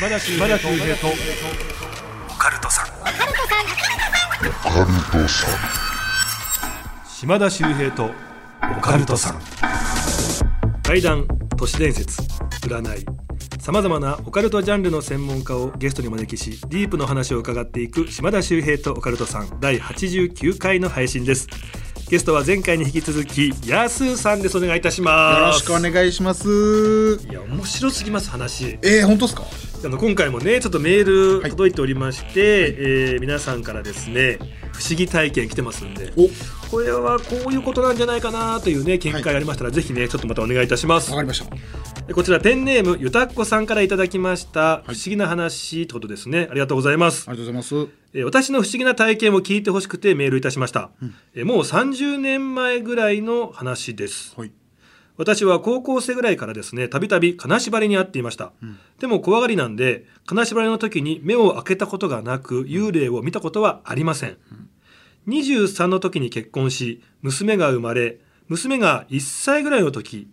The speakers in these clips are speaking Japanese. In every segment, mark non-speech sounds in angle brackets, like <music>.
島田秀平と。オカルトさん。島田秀平と。オカルトさん。怪談都市伝説占い。さまざまなオカルトジャンルの専門家をゲストにお招きしディープの話を伺っていく島田秀平とオカルトさん。第89回の配信ですゲストは前回に引き続きヤスーさんです。お願いいたします。よろしくお願いします。いや面白すぎます話。えー、本当ですか？あの今回もねちょっとメール届いておりまして、えー皆さんからですね不思議体験来てますんでお、これはこういうことなんじゃないかなというね見解ありましたら、ぜひねちょっとまたお願いいたします。わかりました。えこちらペンネームゆたっこさんからいただきました、不思議な話ってことですね。ありがとうございます。ありがとうございます。えー私の不思議な体験を聞いてほしくてメールいたしました、えーもう30年前ぐらいの話です。はい。私は高校生ぐらいからですねたびたび金縛りにあっていました、でも怖がりなんで金縛りの時に目を開けたことがなく幽霊を見たことはありません、23の時に結婚し娘が生まれ娘が1歳ぐらいの時、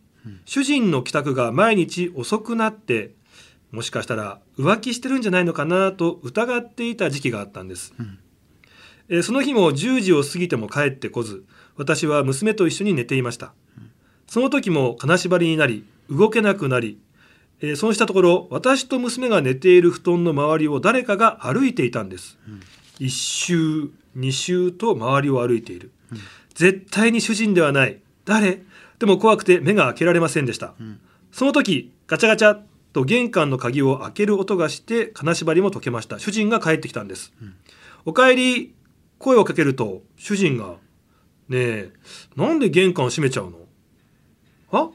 主人の帰宅が毎日遅くなってもしかしたら浮気してるんじゃないのかなと疑っていた時期があったんです、えーその日も10時を過ぎても帰ってこず私は娘と一緒に寝ていました、その時も金縛りになり動けなくなり、えーそうしたところ私と娘が寝ている布団の周りを誰かが歩いていたんです、一周二周と周りを歩いている、絶対に主人ではない。誰？でも怖くて目が開けられませんでした、その時ガチャガチャと玄関の鍵を開ける音がして金縛りも解けました。主人が帰ってきたんです、おかえり声をかけると主人が「ねえなんで玄関を閉めちゃうの?」は？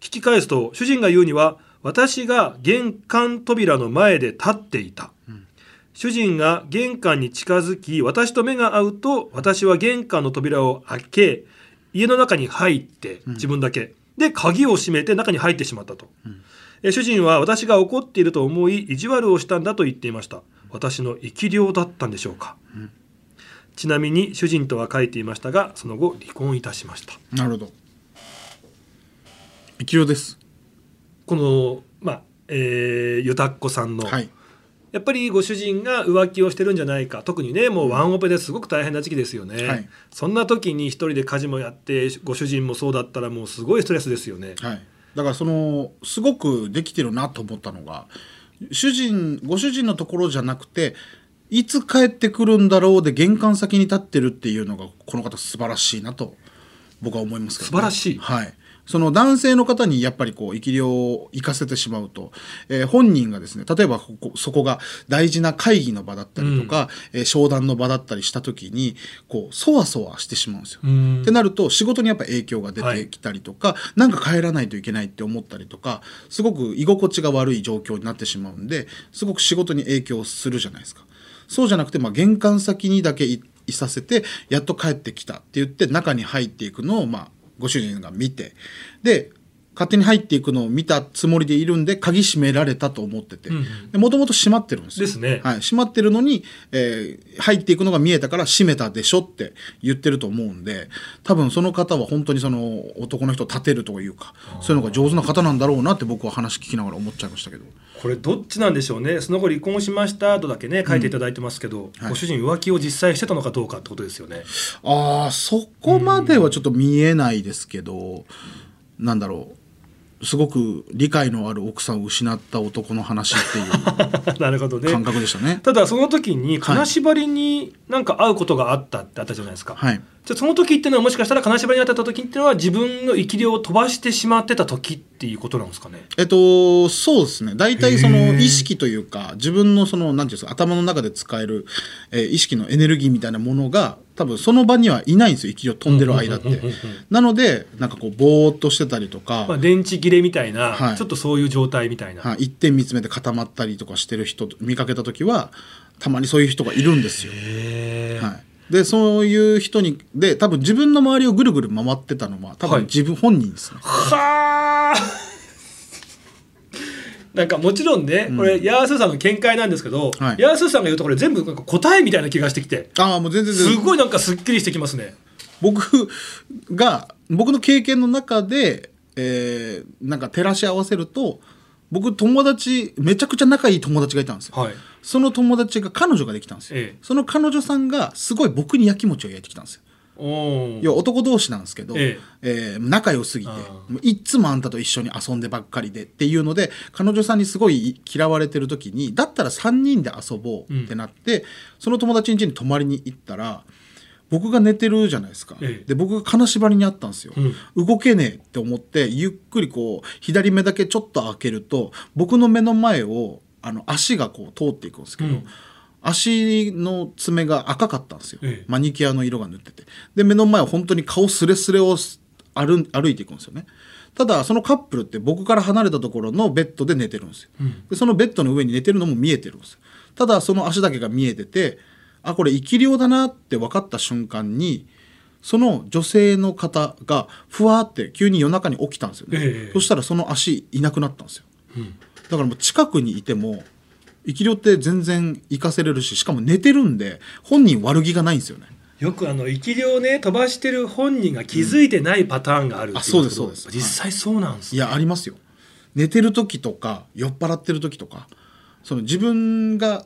聞き返すと主人が言うには私が玄関扉の前で立っていた、主人が玄関に近づき私と目が合うと私は玄関の扉を開け家の中に入って自分だけ、で鍵を閉めて中に入ってしまったと、え主人は私が怒っていると思い意地悪をしたんだと言っていました。私の生き量だったんでしょうか、ちなみに主人とは書いていましたがその後離婚いたしました。なるほど。生き量です。このまあえー、ゆたっこさんの、はい。やっぱりご主人が浮気をしてるんじゃないか特にねもうワンオペですごく大変な時期ですよね、はいそんな時に一人で家事もやってご主人もそうだったらもうすごいストレスですよねはい。だからそのすごくできてるなと思ったのが、主人ご主人のところじゃなくて。いつ帰ってくるんだろうで玄関先に立ってるっていうのがこの方素晴らしいなと僕は思いますけど、素晴らしいはい。その男性の方にやっぱりこう生き量を生かせてしまうと、えー本人がですね例えばここそこが大事な会議の場だったりとか、えー商談の場だったりした時にこうそわそわしてしまうんですよ。んってなると仕事にやっぱ影響が出てきたりとか、なんか帰らないといけないって思ったりとかすごく居心地が悪い状況になってしまうんですごく仕事に影響するじゃないですか。そうじゃなくて、まあ、玄関先にだけいいさせてやっと帰ってきたって言って中に入っていくのを、まあ、ご主人が見て。で勝手に入っていくのを見たつもりでいるんで鍵閉められたと思ってて。もともと閉まってるんですよ。ですね。はい、閉まってるのに、えー入っていくのが見えたから閉めたでしょって言ってると思うんで多分その方は本当にその男の人を立てるというかそういうのが上手な方なんだろうなって僕は話聞きながら思っちゃいましたけど。これどっちなんでしょうね。その後離婚しましたとだけね書いていただいてますけど、はい。ご主人浮気を実際してたのかどうかってことですよね。ああそこまではちょっと見えないですけど、なんだろうすごく理解のある奥さんを失った男の話っていう <laughs> なるほどね。感覚でしたね。ただその時に金縛りになんか会うことがあったってあったじゃないですか、はいじゃあその時っていうのはもしかしたら金縛りに当たった時っていうのは自分の生き量を飛ばしてしまってた時っていうことなんですかね？えっと、そうですね。大体そへのー。意識というか自分のその何ていうんですか頭の中で使える、えー意識のエネルギーみたいなものが多分その場にはいないんですよ。生き量飛んでる間って。なのでなんかこうぼーっとしてたりとか、まあ、電池切れみたいな、はい。ちょっとそういう状態みたいな、はい、一点見つめて固まったりとかしてる人見かけた時はたまにそういう人がいるんですよ。はい、でそういう人にで多分自分の周りをぐるぐる回ってたのは多はい。分自分本人ですね。はあ。なんかもちろんね、これヤースーさんの見解なんですけど、はい。ヤースーさんが言うとこれ全部なんか答えみたいな気がしてきてああもう全然全然。すごいなんかすっきりしてきますね。僕が僕の経験の中で、えーなんか照らし合わせると僕友達めちゃくちゃ仲いい友達がいたんですよ、はいその友達が彼女ができたんですよ、ええ。その彼女さんがすごい僕にやきもちを焼いてきたんですよ。お要は男同士なんですけど、ええ。ー仲良すぎていっつもあんたと一緒に遊んでばっかりでっていうので彼女さんにすごい嫌われてる時にだったら3人で遊ぼうってなって、その友達ん家に泊まりに行ったら僕が寝てるじゃないですか、ええ。で僕が金縛りにあったんですよ、う動けねえって思ってゆっくりこう左目だけちょっと開けると僕の目の前をあの足がこう通っていくんですけど、うん。足の爪が赤かったんですよ、ええ。マニキュアの色が塗ってて。で目の前を本当に顔スレスレを歩歩いていくんですよね。ただそのカップルって僕から離れたところのベッドで寝てるんですよ、でそのベッドの上に寝てるのも見えてるんですよ。ただその足だけが見えててあこれ生き量だなって分かった瞬間にその女性の方がふわーって急に夜中に起きたんですよね、ええ。そしたらその足いなくなったんですよ、だからもう近くにいても生き量って全然活かせれるししかも寝てるんで本人悪気がないんですよね。よくあの生き量ね飛ばしてる本人が気づいてないパターンがあるっていあそうですそうです。実際そうなんですいやありますよ。寝てる時とか酔っ払ってる時とかその自分が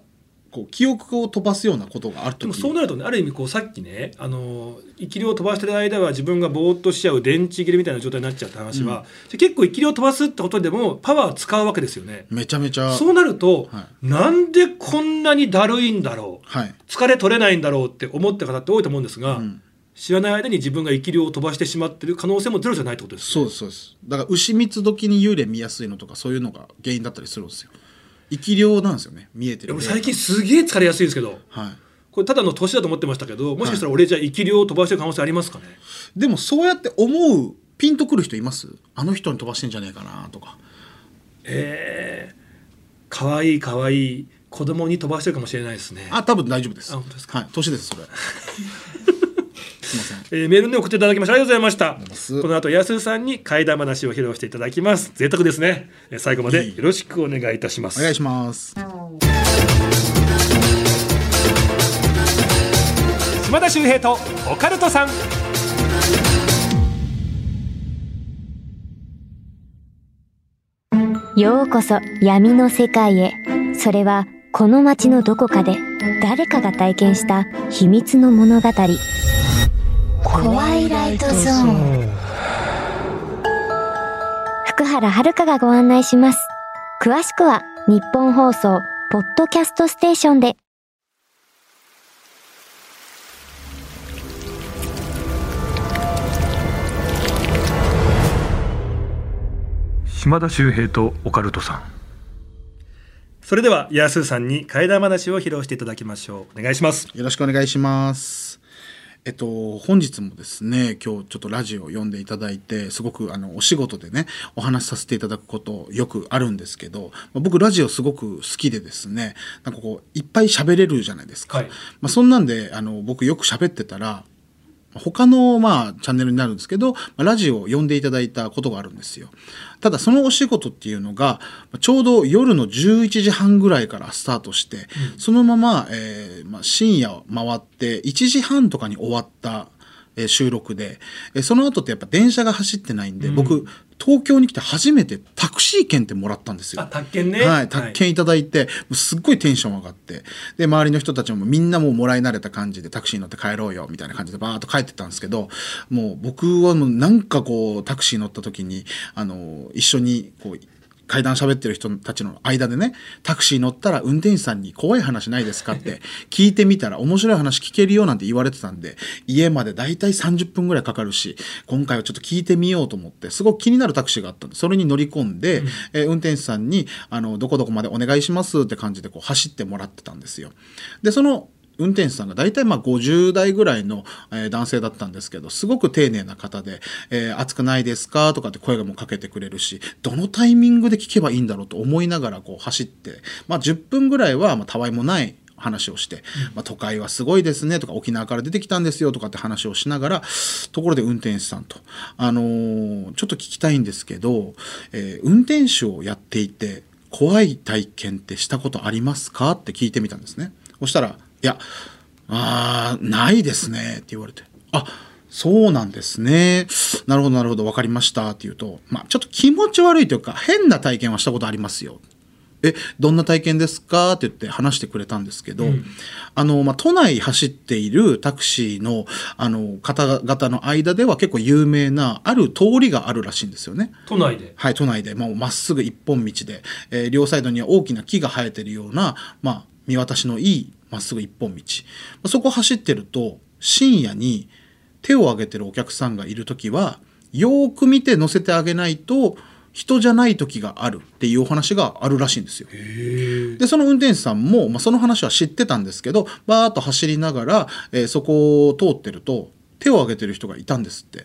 こう記憶を飛ばすようなことがある時。でもそうなるとねある意味こうさっきねあの生き量を飛ばしてる間は自分がぼーっとしちゃう電池切れみたいな状態になっちゃうって話は、じゃあ結構生き量を飛ばすってことでもパワー使うわけですよね。めちゃめちゃ。そうなると、はなんでこんなにだるいんだろう。はい。疲れ取れないんだろうって思った方って多いと思うんですが、ん。知らない間に自分が生き量を飛ばしてしまってる可能性もゼロじゃないってことですそうですそう。ですだから牛蜜時に幽霊見やすいのとかそういうのが原因だったりするんですよ生き量なんですよね見えてる俺最近すげえ疲れやすいんですけど。はい。これただの年だと思ってましたけどもしかしたら俺じゃあ生き量を飛ばしてる可能性ありますかね、でもそうやって思うピンとくる人います？あの人に飛ばしてんじゃねえかなとか。えー、かわいいかわいい子供に飛ばしてるかもしれないですね。あ多分大丈夫です。あ本当ですはい年ですそれ <laughs> えーメールで送っていただきましてありがとうございました。この後安さんに怪談話を披露していただきます。贅沢ですね。えー最後までよろしくお願いいたします。お願いします。島田秀平とオカルトさん。ようこそ闇の世界へ。それはこの街のどこかで誰かが体験した秘密の物語。怖いライトゾーン。福原遥がご案内します。詳しくは日本放送ポッドキャストステーションで。島田秀平とオカルトさんそれでは安さんに怪談話を披露していただきましょうお願いしますよろしくお願いします。えっと、本日もですね、今日ちょっとラジオを読んでいただいて、すごくあの、お仕事でね、お話しさせていただくことよくあるんですけど、まあ僕ラジオすごく好きでですね、なんかこう、いっぱい喋れるじゃないですか。はいまあそんなんで、あの、僕よく喋ってたら、他のまあチャンネルになるんですけど、まあラジオを呼んでいただいたことがあるんですよ。ただそのお仕事っていうのがちょうど夜の11時半ぐらいからスタートして、そのまま、えーまあ、深夜を回って1時半とかに終わった、えー収録で、えーその後ってやっぱ電車が走ってないんで、僕東京に来て初めてタクシー券ってもらったんですよ。あ宅建ね。はい、宅建いただいて、もうすっごいテンション上がって、で、周りの人たちもみんなもうもらい慣れた感じでタクシーに乗って帰ろうよ、みたいな感じでバーッと帰ってったんですけど、もう僕はもうなんかこう、タクシー乗った時に、あの、一緒にこう、階段喋ってる人たちの間でね、タクシー乗ったら運転手さんに怖い話ないですかって <laughs> 聞いてみたら面白い話聞けるよなんて言われてたんで、家までだいたい30分ぐらいかかるし、今回はちょっと聞いてみようと思って、すごく気になるタクシーがあったんで、それに乗り込んで、えー運転手さんに、あの、どこどこまでお願いしますって感じでこう走ってもらってたんですよ。で、その、運転手さんが大体まあ50代ぐらいの、えー男性だったんですけどすごく丁寧な方で「えー暑くないですか?」とかって声がもうかけてくれるしどのタイミングで聞けばいいんだろう？と思いながらこう走って、まあ、10分ぐらいはまあたわいもない話をして、まあ、都会はすごいですねとか沖縄から出てきたんですよとかって話をしながらところで運転手さんと、あのーちょっと聞きたいんですけど、えー運転手をやっていて怖い体験ってしたことありますか？って聞いてみたんですね。そしたら、いや、あーないですねって言われて、あそうなんですね。なるほど、なるほど、分かりましたって言うと、まあ、ちょっと気持ち悪いというか、変な体験はしたことありますよ。え、どんな体験ですか？って言って話してくれたんですけど、うんあの、まあ、都内走っているタクシーの、あの、方々の間では結構有名な、ある通りがあるらしいんですよね。都内で？はい、都内で、もうまっすぐ一本道で、えー両サイドには大きな木が生えてるような、まあ、見渡しのいいまっすぐ一本道。まあそこ走ってると、深夜に手を挙げてるお客さんがいるときは、よーく見て乗せてあげないと、人じゃない時があるっていうお話があるらしいんですよ。でその運転手さんも、まあ、その話は知ってたんですけどバーッと走りながら、えーそこを通ってると手を挙げてる人がいたんですって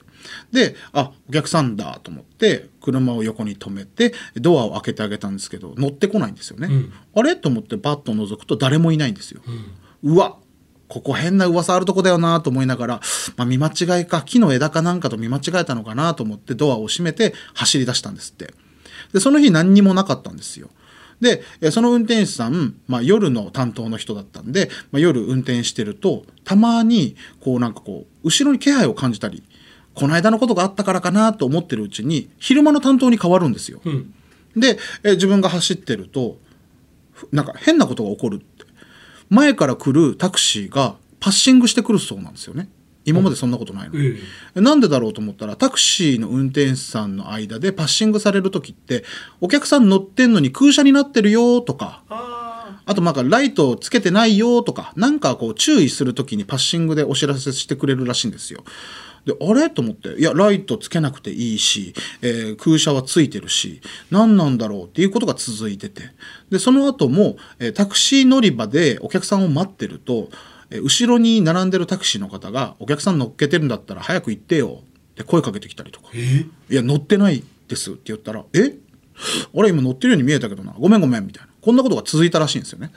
であお客さんだと思って車を横に止めてドアを開けてあげたんですけど乗ってこないんですよね、うん。あれ？と思ってバッと覗くと誰もいないんですよ、うわここ変な噂あるとこだよなと思いながら、まあ、見間違いか木の枝かなんかと見間違えたのかなと思ってドアを閉めて走り出したんですって。でその日何にもなかったんですよ。でえその運転手さん、まあ、夜の担当の人だったんで、まあ、夜運転してるとたまにこうなんかこう後ろに気配を感じたりこの間のことがあったからかなと思ってるうちに昼間の担当に変わるんですよ。うん。で、え自分が走ってるとふなんか変なことが起こるって。前から来るタクシーがパッシングしてくるそうなんですよね。今までそんなことないのに、ええなんでだろうと思ったらタクシーの運転手さんの間でパッシングされる時ってお客さん乗ってんのに空車になってるよとかああとなんかライトつけてないよとかなんかこう注意する時にパッシングでお知らせしてくれるらしいんですよ。であれ？と思って。いやライトつけなくていいし、えー空車はついてるし何なんだろうっていうことが続いてて。でその後も、えータクシー乗り場でお客さんを待ってると、えー後ろに並んでるタクシーの方が「お客さん乗っけてるんだったら早く行ってよ」って声かけてきたりとか。え？いや乗ってないです。って言ったら「え？あれ今乗ってるように見えたけどな。ごめんごめん」みたいな。こんなことが続いたらしいんですよね。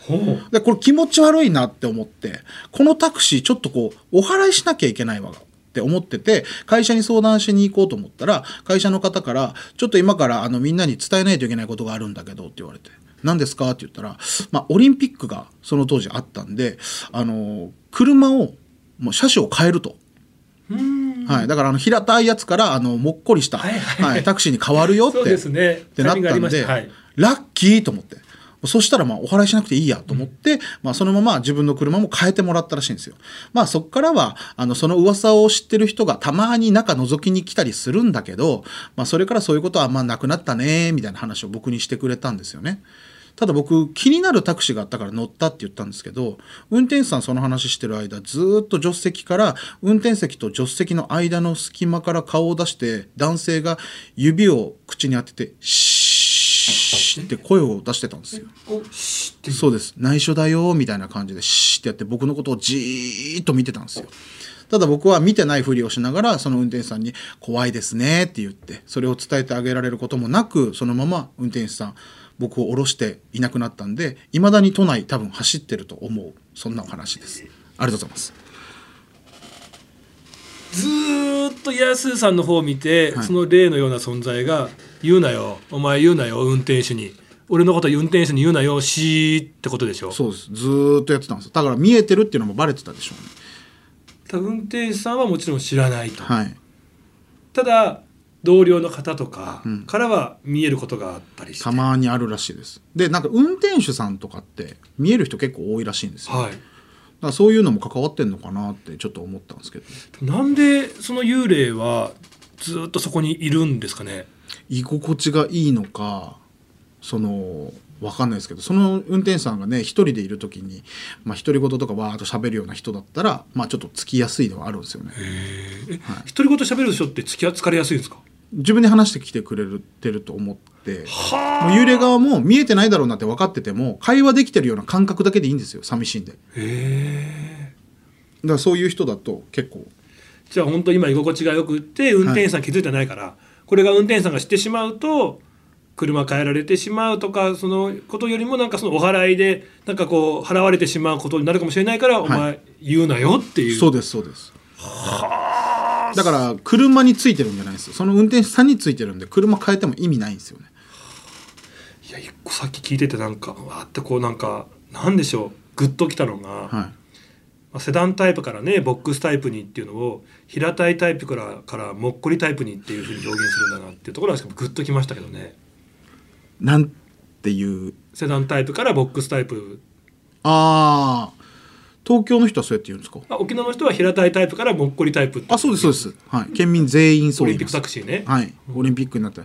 でこれ気持ち悪いなって思ってこのタクシーちょっとこうお払いしなきゃいけないわって思ってて会社に相談しに行こうと思ったら会社の方から「ちょっと今からあのみんなに伝えないといけないことがあるんだけど」って言われて「何ですか?」って言ったら、まあ、オリンピックがその当時あったんであの車をもう車種を変えると。うん。はい、だからあの平たいやつからあのもっこりした、はいはい。はいタクシーに変わるよって。ね。ってなったんで、りました。はい。ラッキーと思ってそしたらまあお払いしなくていいやと思って、まあ、そのまま自分の車も変えてもらったらしいんですよ。まあそこからはあのその噂を知ってる人がたまに中覗きに来たりするんだけど、まあ、それからそういうことはあんまなくなったねみたいな話を僕にしてくれたんですよね。ただ僕気になるタクシーがあったから乗ったって言ったんですけど運転手さんその話してる間ずーっと助手席から運転席と助手席の間の隙間から顔を出して男性が指を口に当てて「シー」って声を出してたんですよ。そうです内緒だよみたいな感じでシーってやって僕のことをじーっと見てたんですよ。ただ僕は見てないふりをしながらその運転手さんに「怖いですね」って言ってそれを伝えてあげられることもなくそのまま運転手さん僕を降ろしていなくなったんでいまだに都内多分走ってると思うそんなお話です。ありがとうございます。ずーっとヤスーさんの方を見て、はいその例のような存在が「言うなよ。お前言うなよ運転手に。俺のこと運転手に言うなよしー」ってことでしょ？そうです。ずーっとやってたんですだから見えてるっていうのもバレてたでしょうね。ただ運転手さんはもちろん知らないと、はい。ただ同僚の方とかうん。からは見えることがあったりして、たまにあるらしいです。でなんか運転手さんとかって見える人結構多いらしいんですよ。はい。だからそういうのも関わってんのかなってちょっと思ったんですけど。なんでその幽霊はずーっとそこにいるんですかね？居心地がいいのかそのわかんないですけどその運転手さんがね一人でいる時にまあ独り言とかわーっと喋るような人だったらまあちょっとつきやすいのはあるんですよね。え独り言喋る人って付き合疲れやすいんですか？自分で話してきてくれてると思ってはもう幽霊側も見えてないだろうなって分かってても会話できてるような感覚だけでいいんですよ寂しいんで。だからそういう人だと結構。じゃあ本当今居心地がよくって運転手さん気づいてないから、これが運転手さんが知ってしまうと車変えられてしまうとかそのことよりもなんかそのお払いでなんかこう払われてしまうことになるかもしれないから、お前言うなよっていう。そうですそうです。だから車についてるんじゃないんですよ。その運転手さんについてるんで車変えても意味ないんですよね。いや一個さっき聞いててなんかわーってこうなんかなんでしょう。グッときたのが、はいまあセダンタイプからねボックスタイプにっていうのを平たいタイプからからもっこりタイプにっていうふうに表現するんだなっていうところはしかもグッときましたけどね。なんていう？セダンタイプからボックスタイプ。ああ東京の人はそうやって言うんですか？まあ沖縄の人は平たいタイプからもっこりタイプってあそうですそうです。はい。県民全員そうオリンピックタクシーね、はい。オリンピックになって。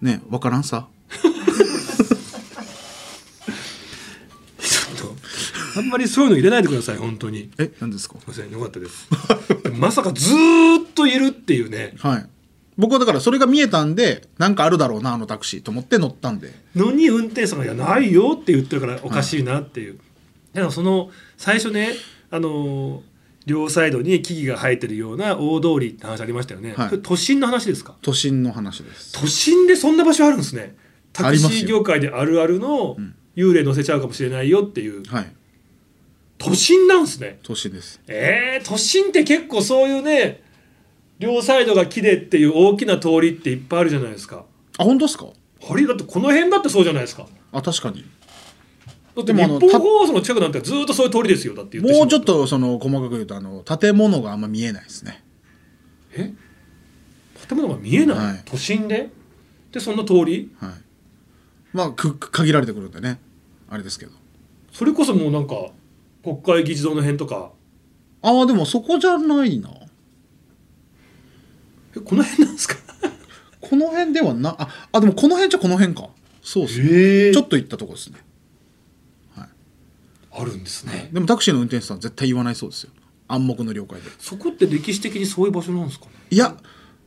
ねわからんさ <laughs> あんまりそういうの入れないでください本当に。え何ですか？すいませんよかったです。<laughs> まさかずーっといるっていうね。はい。僕はだからそれが見えたんでなんかあるだろうなあのタクシーと思って乗ったんで。のに運転手さんが「いやないよ」って言ってるからおかしいなっていう、でもその最初ねあの両サイドに木々が生えてるような大通りって話ありましたよね、はい。都心の話ですか？都心の話です。都心でそんな場所あるんですね。タクシー業界であるあるの幽霊乗せちゃうかもしれないよっていう。はい都心なんですね。都心です。えー、都心って結構そういうね両サイドが木でっていう大きな通りっていっぱいあるじゃないですか。あ本当ですか？あれだってこの辺だってそうじゃないですか。あ確かに。だって日本放送の近くなんてずっとそういう通りですよだってもうちょっとその細かく言うとあの建物があんま見えないですね。え？建物が見えない、はい。都心で？でそんな通り？はい。まあくく限られてくるんでね。あれですけど。それこそもうなんか国会議事堂の辺とか。ああでもそこじゃないな。えこの辺なんですか？<laughs> この辺ではなああでもこの辺じゃこの辺か。そうっすね、えちょっと行ったとこですね。あるんですね。でもタクシーの運転手さん絶対言わないそうですよ。暗黙の了解で。そこって歴史的にそういう場所なんですかね？いや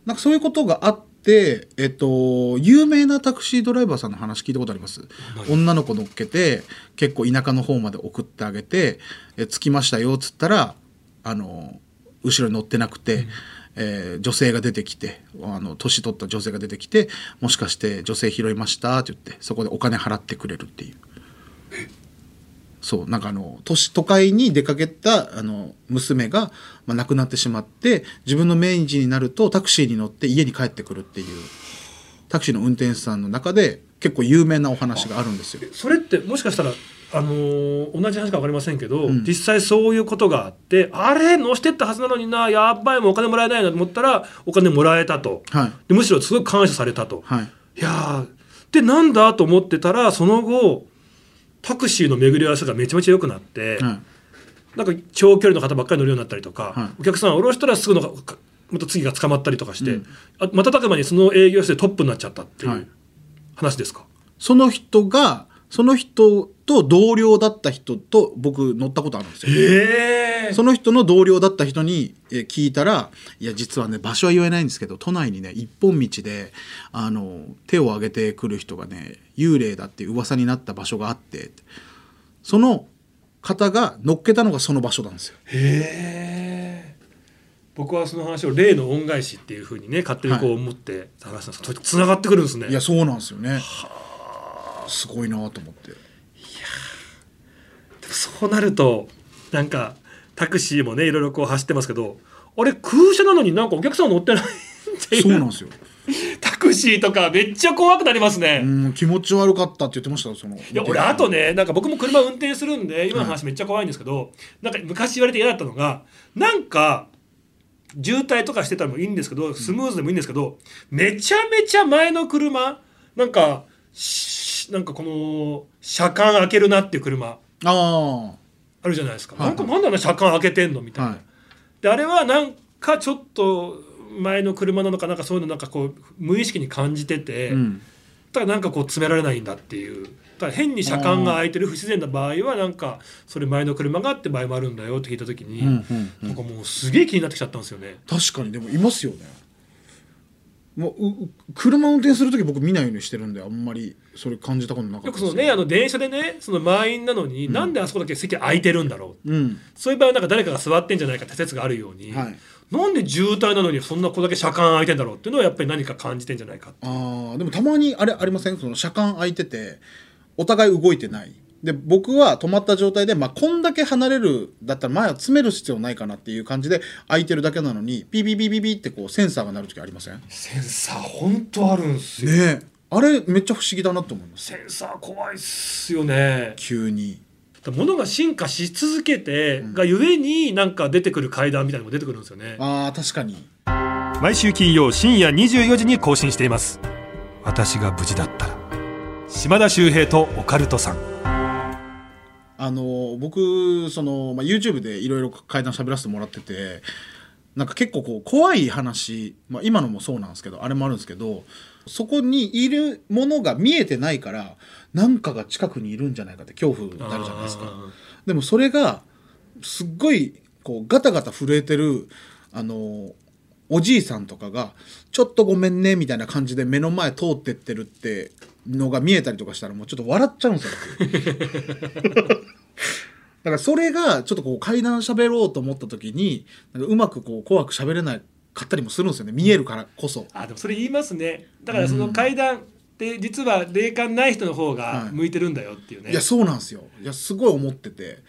なんかそういうことがあってえっと有名なタクシードライバーさんの話聞いたことあります？女の子乗っけて結構田舎の方まで送ってあげて「え着きましたよ」っつったらあの後ろに乗ってなくて、えー女性が出てきてあの年取った女性が出てきて「もしかして女性拾いました?」って言ってそこでお金払ってくれるっていう。そうなんかあの都市都会に出かけたあの娘が、まあ、亡くなってしまって自分の命日になるとタクシーに乗って家に帰ってくるっていうタクシーの運転手さんの中で結構有名なお話があるんですよ。それってもしかしたらあのー同じ話か分かりませんけど、ん。実際そういうことがあってあれ乗してったはずなのになやっばいもうお金もらえないなと思ったらお金もらえたと。はい。でむしろすごい感謝されたと、はい。いやーでなんだと思ってたらその後タクシーの巡り合わせがめちゃめちゃ良くなって、はい。なんか長距離の方ばっかり乗るようになったりとか、はい。お客さん降ろしたらすぐのまた次が捕まったりとかして、うん。あ瞬く間にその営業室でトップになっちゃったっていはい。う話ですか、その人がその人と同僚だった人と僕乗ったことあるんですよ。ええ。その人の同僚だった人にえー聞いたら「いや実はね場所は言えないんですけど都内にね一本道であの手を挙げてくる人がね幽霊だって噂になった場所があってその方が乗っけたのがその場所なんですよ。へえ僕はその話を例の恩返しっていうふうにね勝手にこう思って話したんですけど、つながってくるんですねいやそうなんですよね。すごいなと思って。でもそうなるとなんかタクシーもねいろいろこう走ってますけどあれ空車なのになんかお客さん乗ってないっていうそうなんですよ。<laughs> タクシーとかめっちゃ怖くなりますね、うん気持ち悪かったって言ってましたよその。いいや俺あとねなんか僕も車運転するんで今の話めっちゃ怖いんですけど、なんか昔言われて嫌だったのがなんか渋滞とかしてたらもいいんですけどスムーズでもいいんですけど、めちゃめちゃ前の車なんかしなんかこの車間開けるなっていう車。ああるじゃないですか、はい。なんかなんであんな車間開けてんのみたいな、はい。であれはなんかちょっと前の車なのかなんかそういうのなんかこう無意識に感じてて、あ。うん。だからなんかこう詰められないんだっていう。だから変に車間が空いてる不自然な場合はなんかそれ前の車があって場合もあるんだよって聞いた時に、うんうんうん。なんかもうすげえ気になってきちゃったんですよね。確かにでもいますよね。もううう車運転する時僕見ないようにしてるんであんまりそれ感じたことなかったですよくそのねあの電車でねその満員なのに、なんであそこだけ席空いてるんだろう。うん。そういう場合はなんか誰かが座ってんじゃないかって説があるように、はいなんで渋滞なのにそんな子だけ車間空いてんだろうっていうのはやっぱり何か感じてんじゃないかってあーでもたまにあれありません？その車間空いててお互い動いてない。で僕は止まった状態で、まあ、こんだけ離れるだったら前は詰める必要ないかなっていう感じで空いてるだけなのにピーピーピーピーピーってこうセンサーが鳴る時ありません？ねセンサー本当あるんすよ、え。あれめっちゃ不思議だなと思います。センサー怖いっすよね。急にものが進化し続けてがゆえになんか出てくる怪談みたいなのも出てくるんですよね、あー確かに。毎週金曜深夜24時に更新しています。私が無事だったら。島田秀平とオカルトさん。あの僕その、まあ、YouTube でいろいろ階段喋らせてもらっててなんか結構こう怖い話、まあ、今のもそうなんですけどあれもあるんですけどそこにいるものが見えてないから何かが近くにいるんじゃないかって恐怖になるじゃないですか。でもそれがすっごいこうガタガタ震えてるあのおじいさんとかが「ちょっとごめんね」みたいな感じで目の前通ってってるってのが見えたりとかしたらもうちょっと笑っちゃうんですよ。<laughs> だからそれがちょっとこう階段喋ろうと思った時になんかうまくこう怖く喋れないかったりもするんですよね見えるからこそ。あでもそれ言いますねだからその階段って実は霊感ない人の方が向いてるんだよっていうね、いやそうなんですよ。いやすごい思ってて。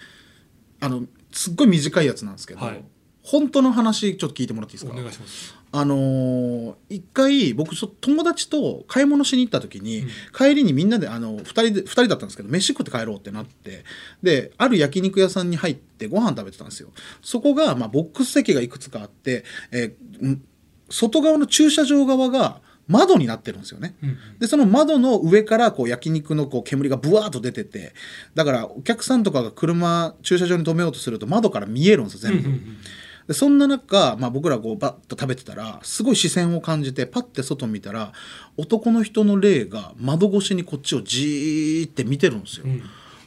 あのすっごい短いやつなんですけど、はい。本当の話ちょっと聞いてもらっていいですか？お願いします。あのー一回僕ちょっと友達と買い物しに行った時に、帰りにみんなであの2人で二人だったんですけど飯食って帰ろうってなってである焼肉屋さんに入ってご飯食べてたんですよ。そこが、まあ、ボックス席がいくつかあって、えーん外側の駐車場側が窓になってるんですよね、うんでその窓の上からこう焼肉のこう煙がブワーッと出ててだからお客さんとかが車駐車場に止めようとすると窓から見えるんですよ全部、でそんな中、まあ、僕らこうバッと食べてたらすごい視線を感じてパッて外見たら男の人の霊が窓越しにこっちをじーって見てるんですよ、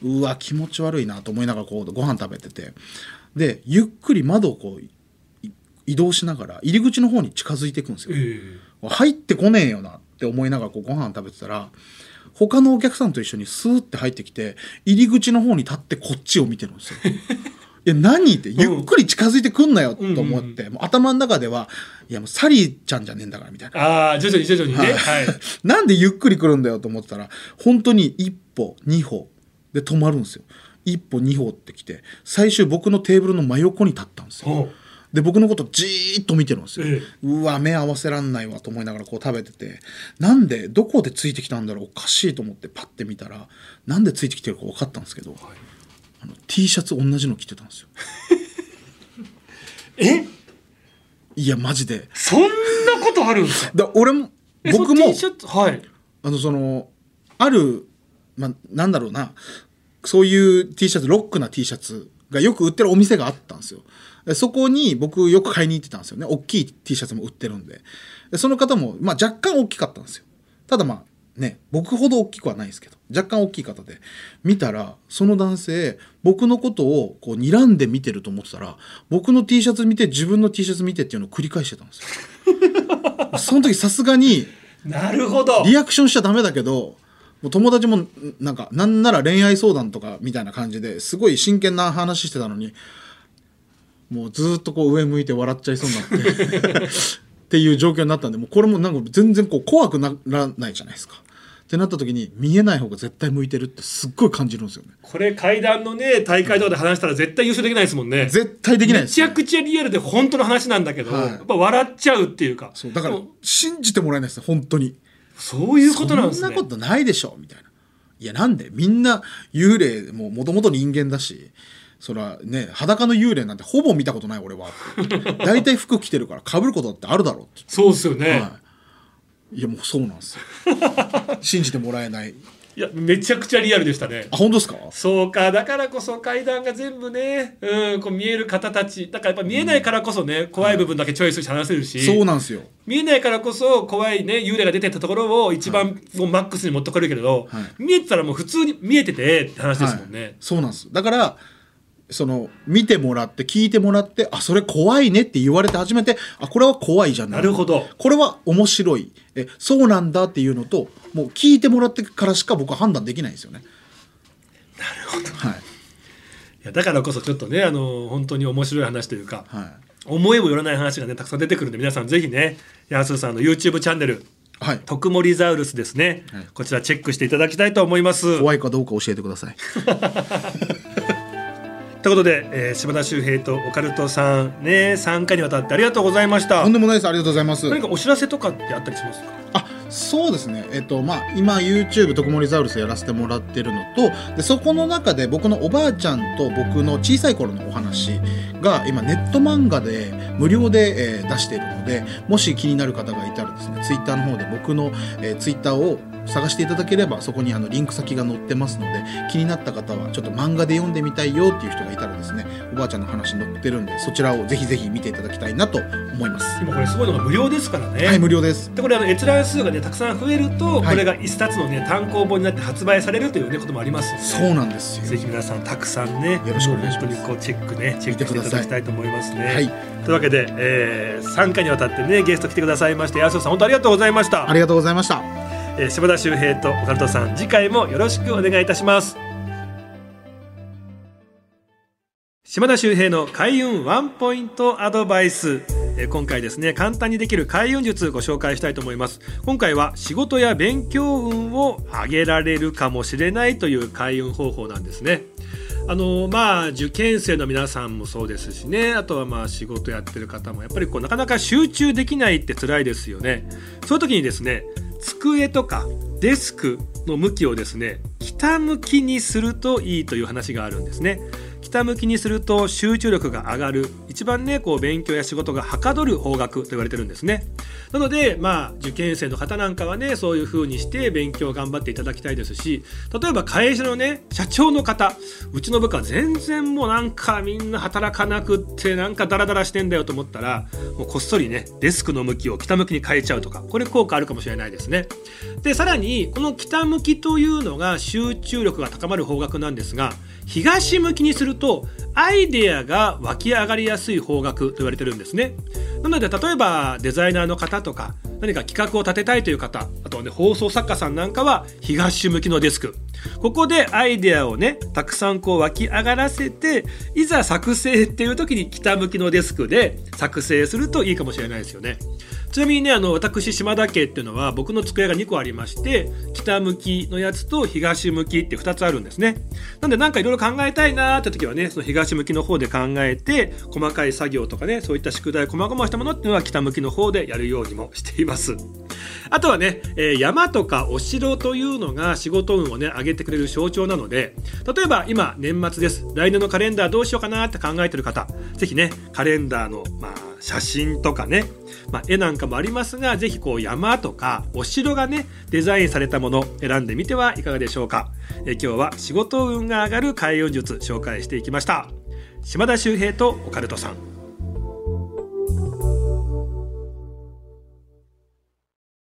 うわ気持ち悪いなと思いながらこうご飯食べてて。でゆっくり窓をこうい移動しながら入り口の方に近づいていくんですよ、え入ってこねえよなって思いながらこうご飯食べてたら他のお客さんと一緒にスーって入ってきて入り口の方に立ってこっちを見てるんですよ。<laughs> いや何ってゆっくり近づいてくんなよと思って、もう頭の中ではいやもうサリーちゃんじゃねえんだからみたいな。ああ徐々に徐々にねはい、<laughs> なんでゆっくり来るんだよと思ってたら本当に一歩二歩で止まるんですよ。一歩二歩って来て最終僕のテーブルの真横に立ったんですよ。で僕のことじーっと見てるんですよ、ええ。うわ目合わせらんないわと思いながらこう食べてて。なんでどこでついてきたんだろう。おかしいと思ってパッて見たらなんでついてきてるか分かったんですけど、あの T シャツ同じの着てたんですよ。<laughs> え？いやマジで。そんなことあるんですか？だ俺も僕もはい。あのそのある、まあ、なんだろうな。そういう T シャツロックな T シャツがよく売ってるお店があったんですよ。でそこに僕よく買いに行ってたんですよね。大きい T シャツも売ってるんで。でその方も、まあ、若干大きかったんですよ。ただまあね僕ほど大きくはないですけど若干大きい方で見たらその男性僕のことをこう睨んで見てると思ってたら僕の T シャツ見て自分の T シャツ見てっていうのを繰り返してたんですよ。<laughs> その時さすがになるほど。リアクションしちゃダメだけどもう友達もんなんかなんなら恋愛相談とかみたいな感じですごい真剣な話してたのにもうずーっとこう上向いて笑っちゃいそうになってっていう状況になったんでもうこれもなんか全然こう怖くならないじゃないですか。ってなった時に見えない方が絶対向いてるってすっごい感じるんですよね。これ階段のね大会とかで話したら絶対優勝できないですもんね絶対できないです、めちゃくちゃリアルで本当の話なんだけど、はいやっぱ笑っちゃうっていうかそうだから信じてもらえないですよ本当に。そういうことなんですね。そんなことないでしょみたいな。いやなんでみんな幽霊ももともと人間だしそらね裸の幽霊なんてほぼ見たことない俺は。大体服着てるから被ることだってあるだろうって。そうですよね、はい、いやもうそうなんですよ。信じてもらえないい、やめちゃくちゃリアルでしたね。あ本当ですか？そうかだからこそ階段が全部ね、うん、こう見える方たち。だからやっぱ見えないからこそね、怖い部分だけチョイスして話せるし、そうなんですよ。見えないからこそ怖いね幽霊が出てったところを一番もうマックスに持ってこれるけれど、はい。見えてたらもう普通に見えててって話ですもんね、はい、そうなんです。だからその見てもらって聞いてもらってあそれ怖いねって言われて初めてあこれは怖いじゃんなるほど。これは面白い。えそうなんだっていうのともう聞いてもらってからしか僕は判断できないんですよね。なるほど。はい。いやだからこそちょっとねあの本当に面白い話というか、はい。思いもよらない話がねたくさん出てくるんで皆さんぜひね安田さんの YouTube チャンネルはい「特盛ザウルス」ですね、はい。こちらチェックしていただきたいと思います。怖いかどうか教えてください <laughs> ということで、えー島田秀平とオカルトさんね3回にわたってありがとうございました。とんでもないです。ありがとうございます。何かお知らせとかってあったりしますか？あそうですね、えっとまあ、今 YouTube 特盛ザウルスやらせてもらってるのとでそこの中で僕のおばあちゃんと僕の小さい頃のお話が今ネット漫画で無料で、えー出しているのでもし気になる方がいたらですね Twitter の方で僕の、えー、Twitter を探していただければそこにあのリンク先が載ってますので気になった方はちょっと漫画で読んでみたいよっていう人がいたらですねおばあちゃんの話載ってるんでそちらをぜひぜひ見ていただきたいなと思います。今これすごいのが無料ですからね。はい無料です。でこれあの閲覧数がねたくさん増えると、はい。これが一冊のね単行本になって発売されるというねこともあります。そうなんですよ。ぜひ皆さんたくさんねよろしくお願いします。こうチェックねチェックしていただきたいと思いますね。はい。というわけで、えー、3回にわたってねゲスト来てくださいまして安尾さん本当ありがとうございました。あ。りがとうございましたえー、島田秀平とオカルトさん次回もよろしくお願いいたします。島田秀平の開運ワンポイントアドバイス、え今回ですね簡単にできる開運術ご紹介したいと思います。今回は仕事や勉強運を上げられるかもしれないという開運方法なんですね。あのまあ受験生の皆さんもそうですしね。あとはまあ仕事やってる方もやっぱりこうなかなか集中できないって辛いですよね。そういう時にですね机とかデスクの向きをですね北向きにするといいという話があるんですね。北向きにすると集中力が上がる。一番ねこう勉強や仕事がはかどる方角と言われてるんですね。なのでまあ受験生の方なんかはねそういう風にして勉強を頑張っていただきたいですし例えば会社のね社長の方うちの部下全然もうなんかみんな働かなくってなんかダラダラしてんだよと思ったらもうこっそりねデスクの向きを北向きに変えちゃうとかこれ効果あるかもしれないですね。でさらにこの北向きというのが集中力が高まる方角なんですが東向きにするとアイデアが湧き上がりやすい方角と言われてるんですね。なので例えばデザイナーの方とか何か企画を立てたいという方あとはね放送作家さんなんかは東向きのデスク。ここでアイデアをねたくさんこう湧き上がらせていざ作成っていう時に北向きのデスクで作成するといいかもしれないですよね。ちなみにねあの私島田家っていうのは僕の机が2個ありまして北向きのやつと東向きって2つあるんですね。なんでなんかいろいろ考えたいなーって時はねその東向きの方で考えて細かい作業とかねそういった宿題細々したものっていうのは北向きの方でやるようにもしています。あとはね、えー山とかお城というのが仕事運をね上げてくれる象徴なので例えば今年末です。来年のカレンダーどうしようかなって考えてる方ぜひねカレンダーの、まあ、写真とかね、まあ、絵なんかもありますがぜひこう山とかお城がねデザインされたもの選んでみてはいかがでしょうか、えー今日は仕事運が上がる開運術紹介していきました。島田秀平とオカルトさん。